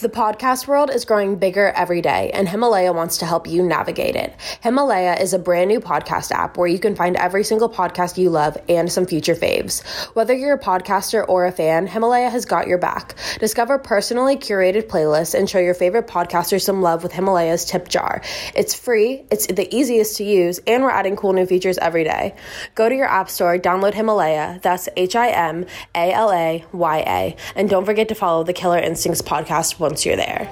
The podcast world is growing bigger every day, and Himalaya wants to help you navigate it. Himalaya is a brand new podcast app where you can find every single podcast you love and some future faves. Whether you're a podcaster or a fan, Himalaya has got your back. Discover personally curated playlists and show your favorite podcasters some love with Himalaya's tip jar. It's free, it's the easiest to use, and we're adding cool new features every day. Go to your app store, download Himalaya, that's H I M A L A Y A, and don't forget to follow the Killer Instincts podcast once you're there.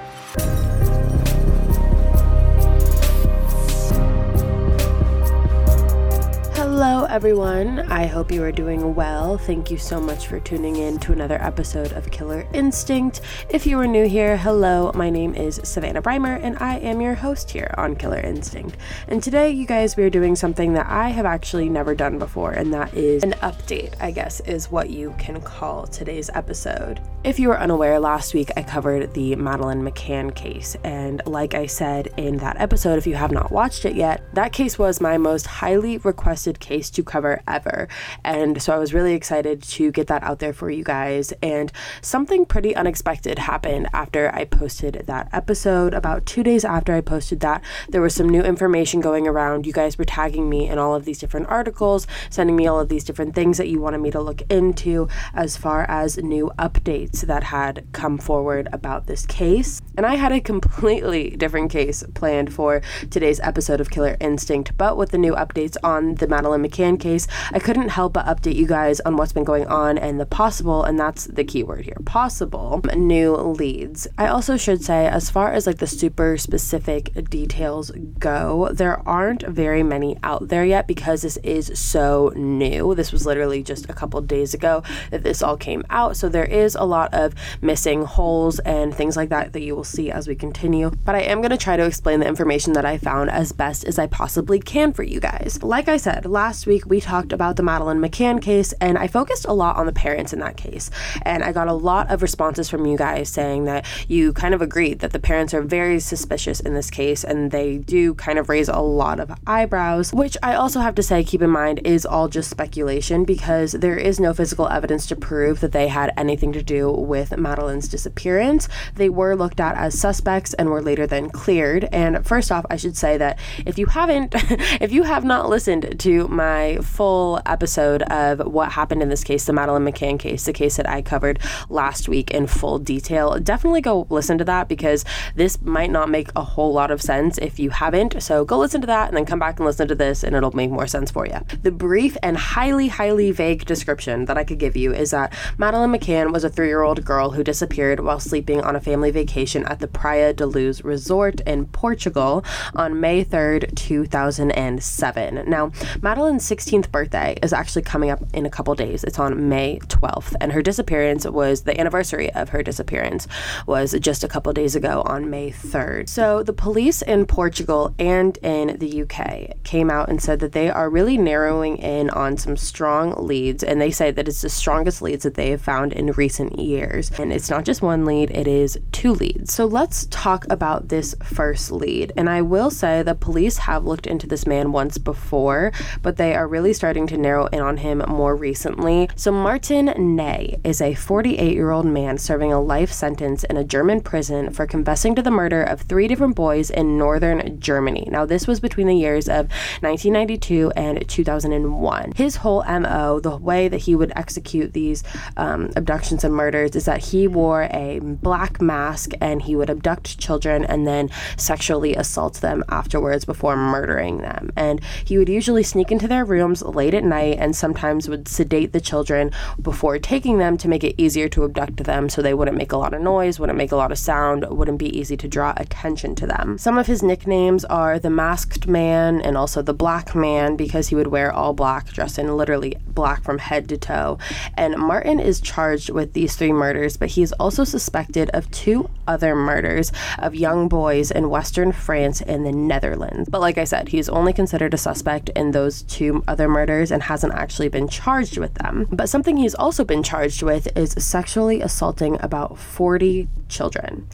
Hello, everyone. I hope you are doing well. Thank you so much for tuning in to another episode of Killer Instinct. If you are new here, hello. My name is Savannah Brymer, and I am your host here on Killer Instinct. And today, you guys, we are doing something that I have actually never done before, and that is an update, I guess, is what you can call today's episode. If you are unaware, last week I covered the Madeleine McCann case, and like I said in that episode, if you have not watched it yet, that case was my most highly requested case to cover ever. And so I was really excited to get that out there for you guys. And something pretty unexpected happened after I posted that episode. About two days after I posted that, there was some new information going around. You guys were tagging me in all of these different articles, sending me all of these different things that you wanted me to look into as far as new updates that had come forward about this case. And I had a completely different case planned for today's episode of Killer Instinct, but with the new updates on the Madeleine McCann case, I couldn't help but update you guys on what's been going on and the possible, and that's the key word here possible new leads. I also should say, as far as like the super specific details go, there aren't very many out there yet because this is so new. This was literally just a couple days ago that this all came out. So there is a lot of missing holes and things like that that you will see as we continue. But I am going to try to explain the information that I found as best as I possibly can for you guys. Like I said, last week we talked about the Madeleine McCann case, and I focused a lot on the parents in that case. And I got a lot of responses from you guys saying that you kind of agreed that the parents are very suspicious in this case, and they do kind of raise a lot of eyebrows, which I also have to say, keep in mind, is all just speculation because there is no physical evidence to prove that they had anything to do with Madeleine's disappearance. They were looked at as suspects and were later then cleared. And first off, I should say that if you haven't, if you have not listened to my full episode of what happened in this case, the Madeleine McCann case, the case that I covered last week in full detail, definitely go listen to that because this might not make a whole lot of sense if you haven't. So go listen to that and then come back and listen to this and it'll make more sense for you. The brief and highly, highly vague description that I could give you is that Madeleine McCann was a three year old girl who disappeared while sleeping on a family vacation at the Praia da Luz resort in Portugal on May 3rd, 2007. Now, Madeleine's 16th birthday is actually coming up in a couple days. It's on May 12th, and her disappearance was the anniversary of her disappearance was just a couple days ago on May 3rd. So, the police in Portugal and in the UK came out and said that they are really narrowing in on some strong leads, and they say that it's the strongest leads that they have found in recent years. And it's not just one lead, it is two leads. So, let's talk about this first lead. And I will say the police have looked into this man once before, but they are really starting to narrow in on him more recently. So, Martin Ney is a 48 year old man serving a life sentence in a German prison for confessing to the murder of three different boys in northern Germany. Now, this was between the years of 1992 and 2001. His whole MO, the way that he would execute these um, abductions and murders, is that he wore a black mask and he would abduct children and then sexually assault them afterwards before murdering them. And he would usually sneak into their rooms late at night and sometimes would sedate the children before taking them to make it easier to abduct them so they wouldn't make a lot of noise, wouldn't make a lot of sound, wouldn't be easy to draw attention to them. Some of his nicknames are the Masked Man and also the Black Man because he would wear all black, dressed in literally black from head to toe. And Martin is charged with these three murders, but he is also suspected of two other murders of young boys in Western France and the Netherlands. But like I said, he's only considered a suspect in those two other murders and hasn't actually been charged with them. But something he's also been charged with is sexually assaulting about 40 children.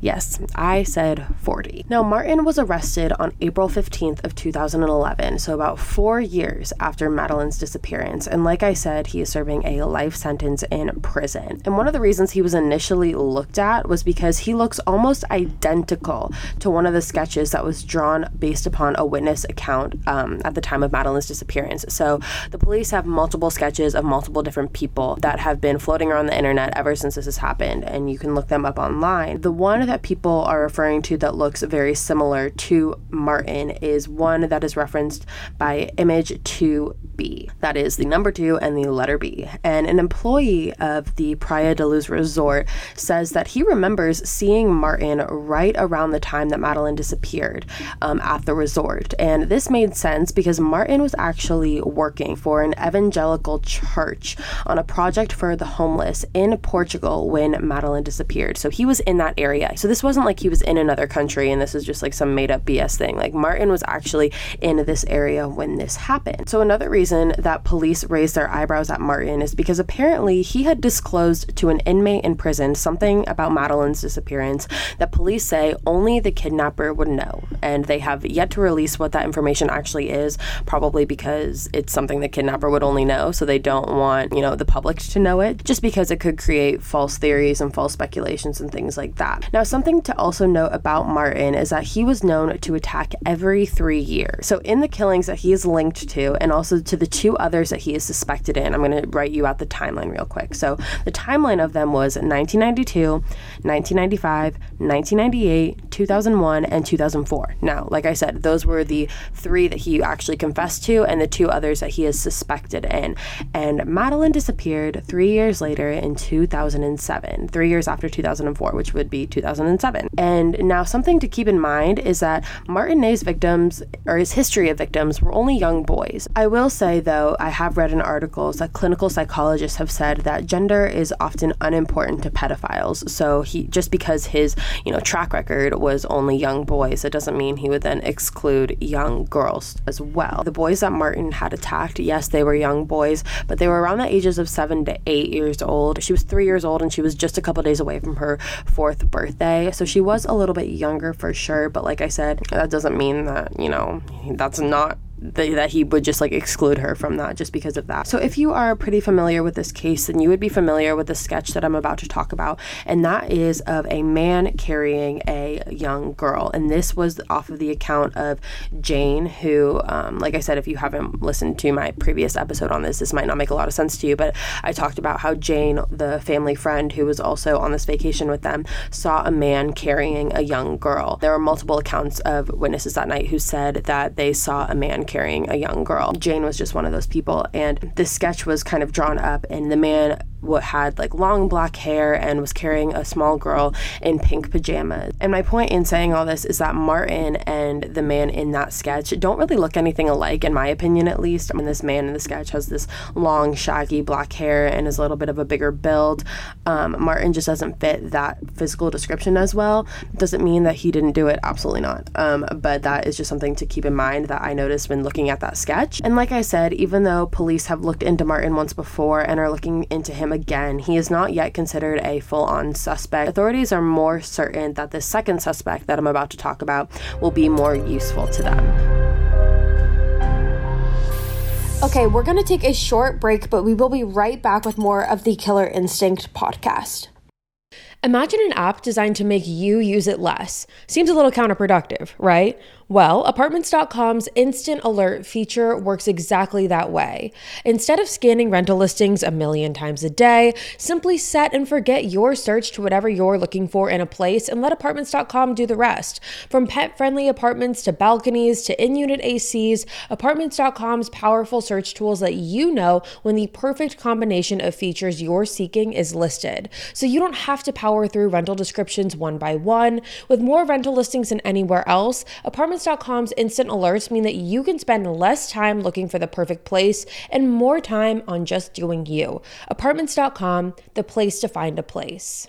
Yes, I said 40. Now, Martin was arrested on April 15th of 2011, so about four years after Madeleine's disappearance. And like I said, he is serving a life sentence in prison. And one of the reasons he was initially looked at was because he looks almost identical to one of the sketches that was drawn based upon a witness account um, at the time of Madeleine's disappearance. So the police have multiple sketches of multiple different people that have been floating around the internet ever since this has happened, and you can look them up online. The one that people are referring to that looks very similar to Martin is one that is referenced by image 2B. That is the number 2 and the letter B. And an employee of the Praia da Luz resort says that he remembers seeing Martin right around the time that Madeleine disappeared um, at the resort. And this made sense because Martin was actually working for an evangelical church on a project for the homeless in Portugal when Madeleine disappeared. So he was in that area. So this wasn't like he was in another country and this is just like some made up BS thing. Like Martin was actually in this area when this happened. So another reason that police raised their eyebrows at Martin is because apparently he had disclosed to an inmate in prison something about Madeleine's disappearance that police say only the kidnapper would know. And they have yet to release what that information actually is, probably because it's something the kidnapper would only know. So they don't want, you know, the public to know it, just because it could create false theories and false speculations and things like that. Now, something to also note about Martin is that he was known to attack every three years. So, in the killings that he is linked to, and also to the two others that he is suspected in, I'm going to write you out the timeline real quick. So, the timeline of them was 1992, 1995, 1998, 2001, and 2004. Now, like I said, those were the three that he actually confessed to, and the two others that he is suspected in. And Madeleine disappeared three years later in 2007, three years after 2004, which would be 2007. And now, something to keep in mind is that Martin Ney's victims, or his history of victims, were only young boys. I will say, though, I have read in articles that clinical psychologists have said that gender is often unimportant to pedophiles. So he just because his, you know, track record was only young boys, it doesn't mean he would then exclude young girls as well. The boys that Martin had attacked, yes, they were young boys, but they were around the ages of seven to eight years old. She was three years old and she was just a couple days away from her fourth birthday. So she was a little bit younger for sure. But like I said, that doesn't mean that, you know, that's not that he would just like exclude her from that just because of that. So if you are pretty familiar with this case, then you would be familiar with the sketch that I'm about to talk about, and that is of a man carrying a young girl. And this was off of the account of Jane, who, um, like I said, if you haven't listened to my previous episode on this, this might not make a lot of sense to you, but I talked about how Jane, the family friend who was also on this vacation with them, saw a man carrying a young girl. There were multiple accounts of witnesses that night who said that they saw a man carrying a young girl. Jane was just one of those people, and this sketch was kind of drawn up, and the man what had like long black hair and was carrying a small girl in pink pajamas. And my point in saying all this is that Martin and the man in that sketch don't really look anything alike, in my opinion at least. I mean, this man in the sketch has this long, shaggy black hair and is a little bit of a bigger build. Um, Martin just doesn't fit that physical description as well. Doesn't mean that he didn't do it, absolutely not. Um, but that is just something to keep in mind that I noticed when looking at that sketch. And like I said, even though police have looked into Martin once before and are looking into him again, he is not yet considered a full on suspect. Authorities are more certain that the second suspect that I'm about to talk about will be more useful to them. Okay, we're going to take a short break, but we will be right back with more of the Killer Instinct podcast. Imagine an app designed to make you use it less. Seems a little counterproductive, right? Well, apartments.com's instant alert feature works exactly that way. Instead of scanning rental listings a million times a day, simply set and forget your search to whatever you're looking for in a place and let apartments.com do the rest. From pet friendly apartments to balconies to in unit ACs, apartments.com's powerful search tools let you know when the perfect combination of features you're seeking is listed. So you don't have to power power through rental descriptions one by one. With more rental listings than anywhere else, apartments.com's instant alerts mean that you can spend less time looking for the perfect place and more time on just doing you. Apartments.com, the place to find a place.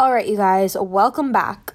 All right, you guys, welcome back.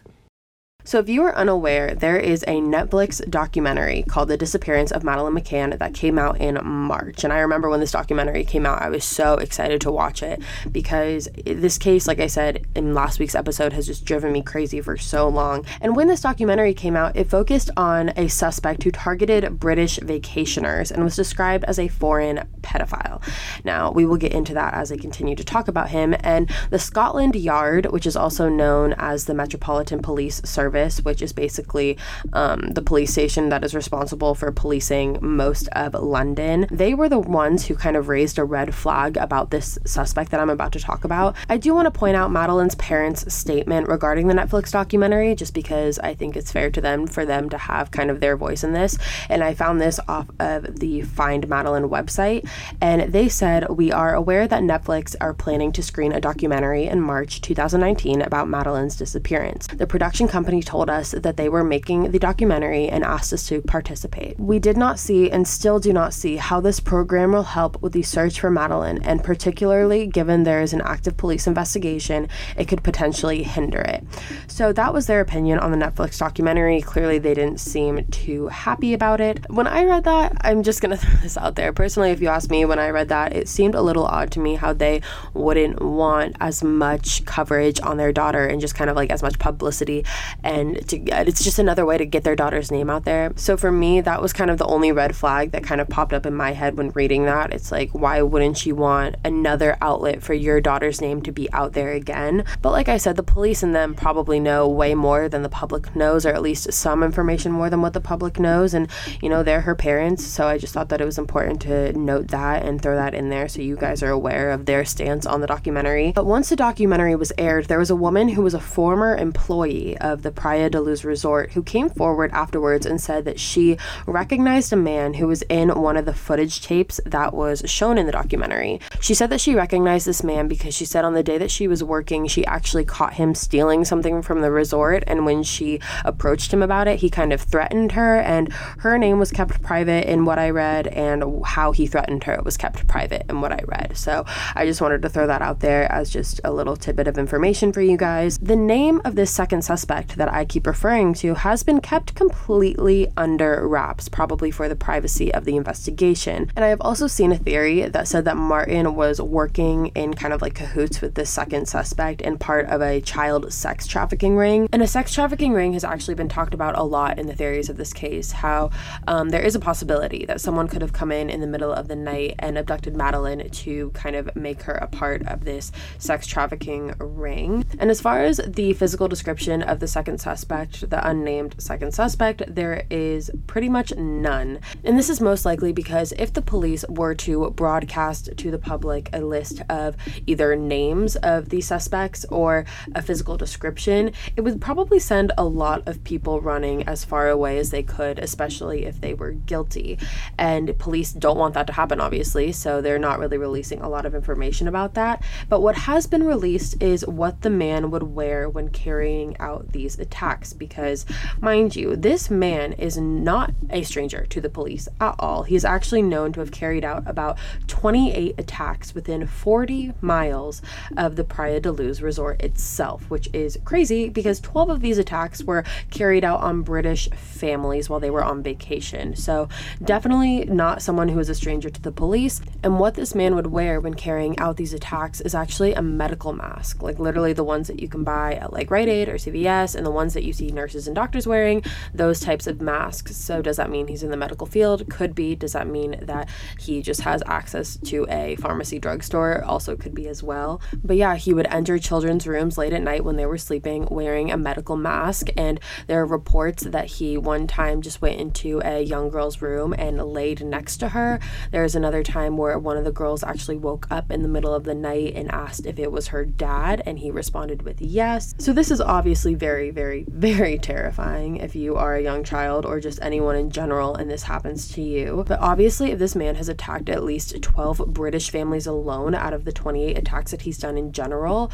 So, if you are unaware, there is a Netflix documentary called The Disappearance of Madeleine McCann that came out in March. And I remember when this documentary came out, I was so excited to watch it because this case, like I said in last week's episode, has just driven me crazy for so long. And when this documentary came out, it focused on a suspect who targeted British vacationers and was described as a foreign pedophile. Now, we will get into that as I continue to talk about him. And the Scotland Yard, which is also known as the Metropolitan Police Service, Service, which is basically um, the police station that is responsible for policing most of London. They were the ones who kind of raised a red flag about this suspect that I'm about to talk about. I do want to point out Madeleine's parents' statement regarding the Netflix documentary, just because I think it's fair to them for them to have kind of their voice in this. And I found this off of the Find Madeleine website, and they said, We are aware that Netflix are planning to screen a documentary in March 2019 about Madeleine's disappearance. The production company told us that they were making the documentary and asked us to participate. We did not see and still do not see how this program will help with the search for Madeleine, and particularly given there is an active police investigation, it could potentially hinder it. So that was their opinion on the Netflix documentary. Clearly, they didn't seem too happy about it. When I read that, I'm just gonna throw this out there. Personally, if you ask me, when I read that, it seemed a little odd to me how they wouldn't want as much coverage on their daughter and just kind of like as much publicity and to uh, it's just another way to get their daughter's name out there. So for me, that was kind of the only red flag that kind of popped up in my head when reading that. It's like why wouldn't you want another outlet for your daughter's name to be out there again? But like I said, the police and them probably know way more than the public knows or at least some information more than what the public knows and you know, they're her parents, so I just thought that it was important to note that and throw that in there so you guys are aware of their stance on the documentary. But once the documentary was aired, there was a woman who was a former employee of the Praia da Luz resort who came forward afterwards and said that she recognized a man who was in one of the footage tapes that was shown in the documentary. She said that she recognized this man because she said on the day that she was working, she actually caught him stealing something from the resort. And when she approached him about it, he kind of threatened her, and her name was kept private in what I read, and how he threatened her was kept private in what I read. So I just wanted to throw that out there as just a little tidbit of information for you guys. The name of this second suspect that I keep referring to has been kept completely under wraps, probably for the privacy of the investigation. And I have also seen a theory that said that Martin was working in kind of like cahoots with this second suspect and part of a child sex trafficking ring. And a sex trafficking ring has actually been talked about a lot in the theories of this case, how um, there is a possibility that someone could have come in in the middle of the night and abducted Madeleine to kind of make her a part of this sex trafficking ring. And as far as the physical description of the second suspect, the unnamed second suspect, there is pretty much none. And this is most likely because if the police were to broadcast to the public a list of either names of the suspects or a physical description, it would probably send a lot of people running as far away as they could, especially if they were guilty. And police don't want that to happen, obviously, so they're not really releasing a lot of information about that. But what has been released is what the man would wear when carrying out these attacks, because mind you, this man is not a stranger to the police at all. He's actually known to have carried out about 28 attacks within 40 miles of the Praia da Luz resort itself, which is crazy because 12 of these attacks were carried out on British families while they were on vacation. So, definitely not someone who is a stranger to the police. And what this man would wear when carrying out these attacks is actually a medical mask, like literally the ones that you can buy at like Rite Aid or CVS and the ones that you see nurses and doctors wearing, those types of masks. So, does that mean he's in the medical field? Could be. Does that mean that he just has access to a pharmacy drugstore? Also, could be as well. But yeah, he would enter children's rooms late at night when they were sleeping wearing a medical mask. And there are reports that he one time just went into a young girl's room and laid next to her. There's another time where one of the girls actually woke up in the middle of the night and asked if it was her dad, and he responded with yes. So, this is obviously very, very, very very terrifying if you are a young child or just anyone in general and this happens to you. But obviously, if this man has attacked at least 12 British families alone out of the 28 attacks that he's done in general,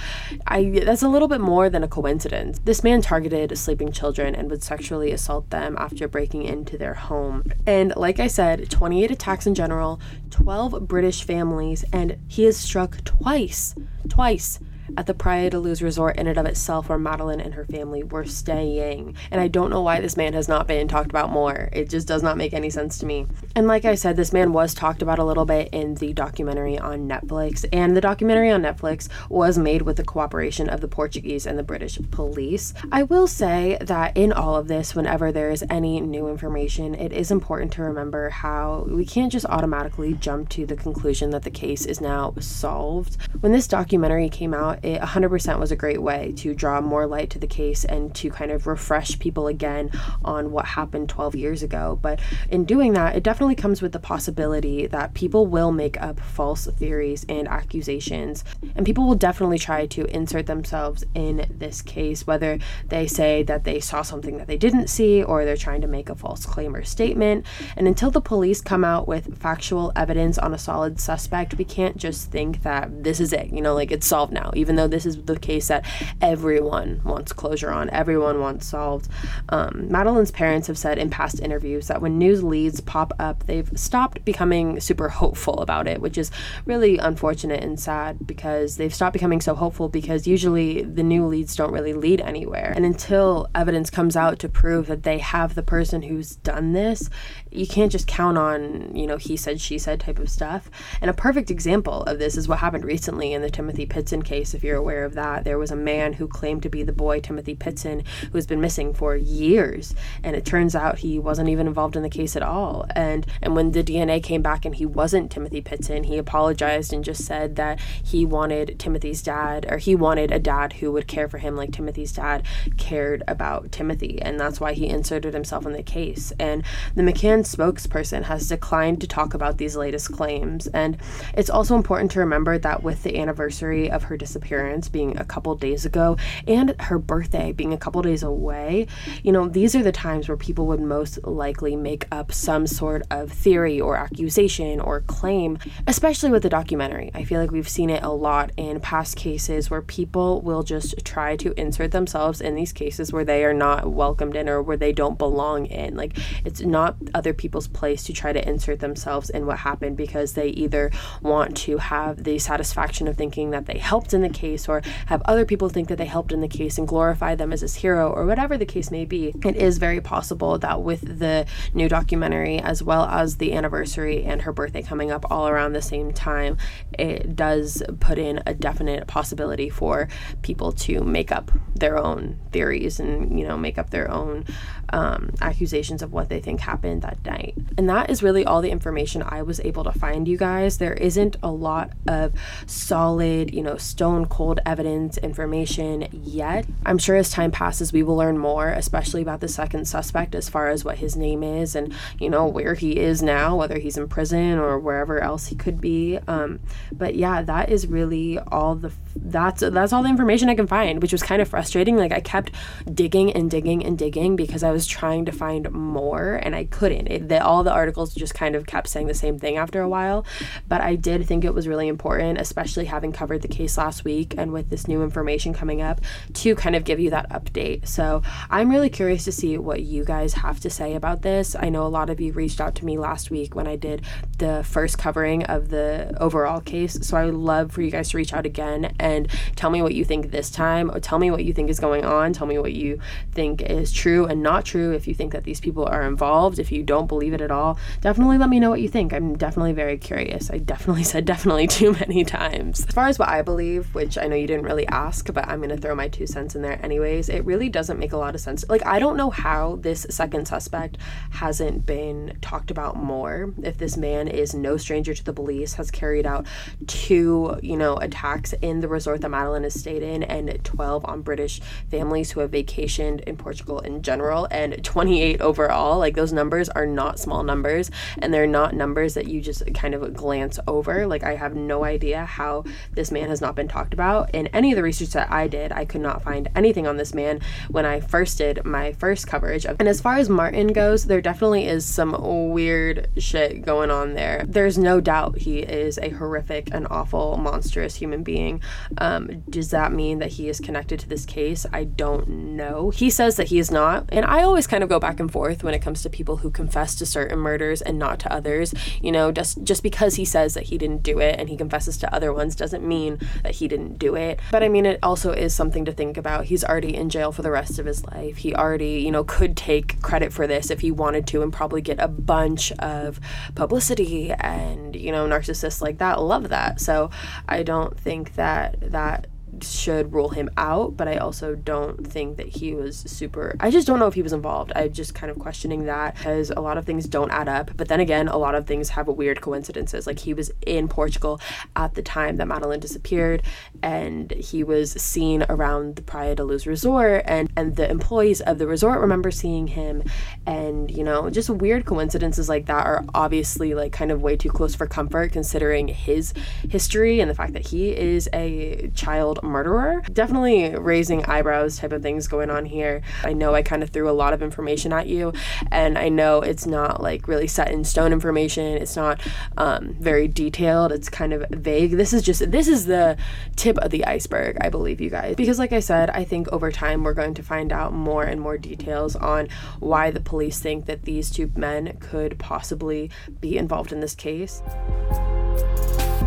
I that's a little bit more than a coincidence. This man targeted sleeping children and would sexually assault them after breaking into their home. And like I said, 28 attacks in general, 12 British families, and he has struck twice. Twice at the Praia da Luz resort in and of itself where Madeleine and her family were staying. And I don't know why this man has not been talked about more. It just does not make any sense to me. And like I said, this man was talked about a little bit in the documentary on Netflix. And the documentary on Netflix was made with the cooperation of the Portuguese and the British police. I will say that in all of this, whenever there is any new information, it is important to remember how we can't just automatically jump to the conclusion that the case is now solved. When this documentary came out, it 100% was a great way to draw more light to the case and to kind of refresh people again on what happened 12 years ago. But in doing that, it definitely comes with the possibility that people will make up false theories and accusations, and people will definitely try to insert themselves in this case, whether they say that they saw something that they didn't see or they're trying to make a false claim or statement. And until the police come out with factual evidence on a solid suspect, we can't just think that this is it, you know, like it's solved now, even though this is the case that everyone wants closure on, everyone wants solved. Um, Madeleine's parents have said in past interviews that when news leads pop up, they've stopped becoming super hopeful about it, which is really unfortunate and sad because they've stopped becoming so hopeful because usually the new leads don't really lead anywhere. And until evidence comes out to prove that they have the person who's done this, you can't just count on, you know, he said, she said type of stuff. And a perfect example of this is what happened recently in the Timothy Pitzen case, if you're aware of that. There was a man who claimed to be the boy Timothy Pitzen who's been missing for years. And it turns out he wasn't even involved in the case at all. And and when the DNA came back and he wasn't Timothy Pitzen, he apologized and just said that he wanted Timothy's dad or he wanted a dad who would care for him like Timothy's dad cared about Timothy. And that's why he inserted himself in the case. And the McCann spokesperson has declined to talk about these latest claims. And it's also important to remember that with the anniversary of her disappearance being a couple days ago and her birthday being a couple days away, you know, these are the times where people would most likely make up some sort of theory or accusation or claim, especially with the documentary. I feel like we've seen it a lot in past cases where people will just try to insert themselves in these cases where they are not welcomed in or where they don't belong in. Like, it's not other people's place to try to insert themselves in what happened because they either want to have the satisfaction of thinking that they helped in the case or have other people think that they helped in the case and glorify them as this hero or whatever the case may be. It is very possible that with the new documentary, as well as the anniversary and her birthday coming up all around the same time, it does put in a definite possibility for people to make up their own theories and, you know, make up their own um, accusations of what they think happened that night. And that is really all the information I was able to find, you guys. There isn't a lot of solid, you know, stone cold evidence information yet. I'm sure as time passes, we will learn more, especially about the second suspect as far as what his name is and, you know, where he is now, whether he's in prison or wherever else he could be. Um, but yeah, that is really all the that's that's all the information I can find, which was kind of frustrating. Like I kept digging and digging and digging because I was trying to find more and I couldn't. It, the, all the articles just kind of kept saying the same thing after a while. But I did think it was really important, especially having covered the case last week and with this new information coming up, to kind of give you that update. So I'm really curious to see what you guys have to say about this. I know a lot of you reached out to me last week when I did the first covering of the overall case. So I would love for you guys to reach out again and and tell me what you think this time. Or tell me what you think is going on. Tell me what you think is true and not true. If you think that these people are involved, if you don't believe it at all, definitely let me know what you think. I'm definitely very curious. I definitely said definitely too many times. As far as what I believe, which I know you didn't really ask, but I'm going to throw my two cents in there anyways, it really doesn't make a lot of sense. Like, I don't know how this second suspect hasn't been talked about more. If this man is no stranger to the police, has carried out two, you know, attacks in the resort that Madeleine has stayed in, and 12 on British families who have vacationed in Portugal in general, and 28 overall. Like, those numbers are not small numbers, and they're not numbers that you just kind of glance over. Like, I have no idea how this man has not been talked about. In any of the research that I did, I could not find anything on this man when I first did my first coverage. And as far as Martin goes, there definitely is some weird shit going on there. There's no doubt he is a horrific and awful, monstrous human being. Um, does that mean that he is connected to this case? I don't know. He says that he is not. And I always kind of go back and forth when it comes to people who confess to certain murders and not to others. You know, just just because he says that he didn't do it and he confesses to other ones doesn't mean that he didn't do it. But I mean, it also is something to think about. He's already in jail for the rest of his life. He already, you know, could take credit for this if he wanted to and probably get a bunch of publicity and, you know, narcissists like that love that. So I don't think that that should rule him out, but I also don't think that he was super. I just don't know if he was involved. I'm just kind of questioning that because a lot of things don't add up. But then again, a lot of things have weird coincidences. Like he was in Portugal at the time that Madeleine disappeared, and he was seen around the Praia da Luz resort, and and the employees of the resort remember seeing him, and you know, just weird coincidences like that are obviously like kind of way too close for comfort considering his history and the fact that he is a child murderer. Definitely raising eyebrows type of things going on here. I know I kind of threw a lot of information at you, and I know it's not like really set in stone information. It's not um, very detailed. It's kind of vague. This is just this is the tip of the iceberg, I believe you guys. Because like I said, I think over time we're going to find out more and more details on why the police think that these two men could possibly be involved in this case.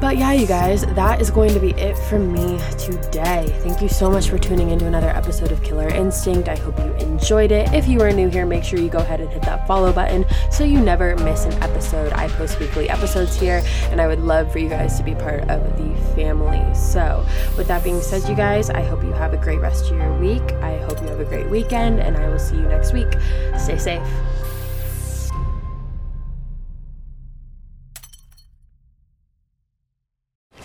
But yeah, you guys, that is going to be it from me today. Thank you so much for tuning into another episode of Killer Instinct. I hope you enjoyed it. If you are new here, make sure you go ahead and hit that follow button so you never miss an episode. I post weekly episodes here, and I would love for you guys to be part of the family. So, with that being said, you guys, I hope you have a great rest of your week. I hope you have a great weekend, and I will see you next week. Stay safe.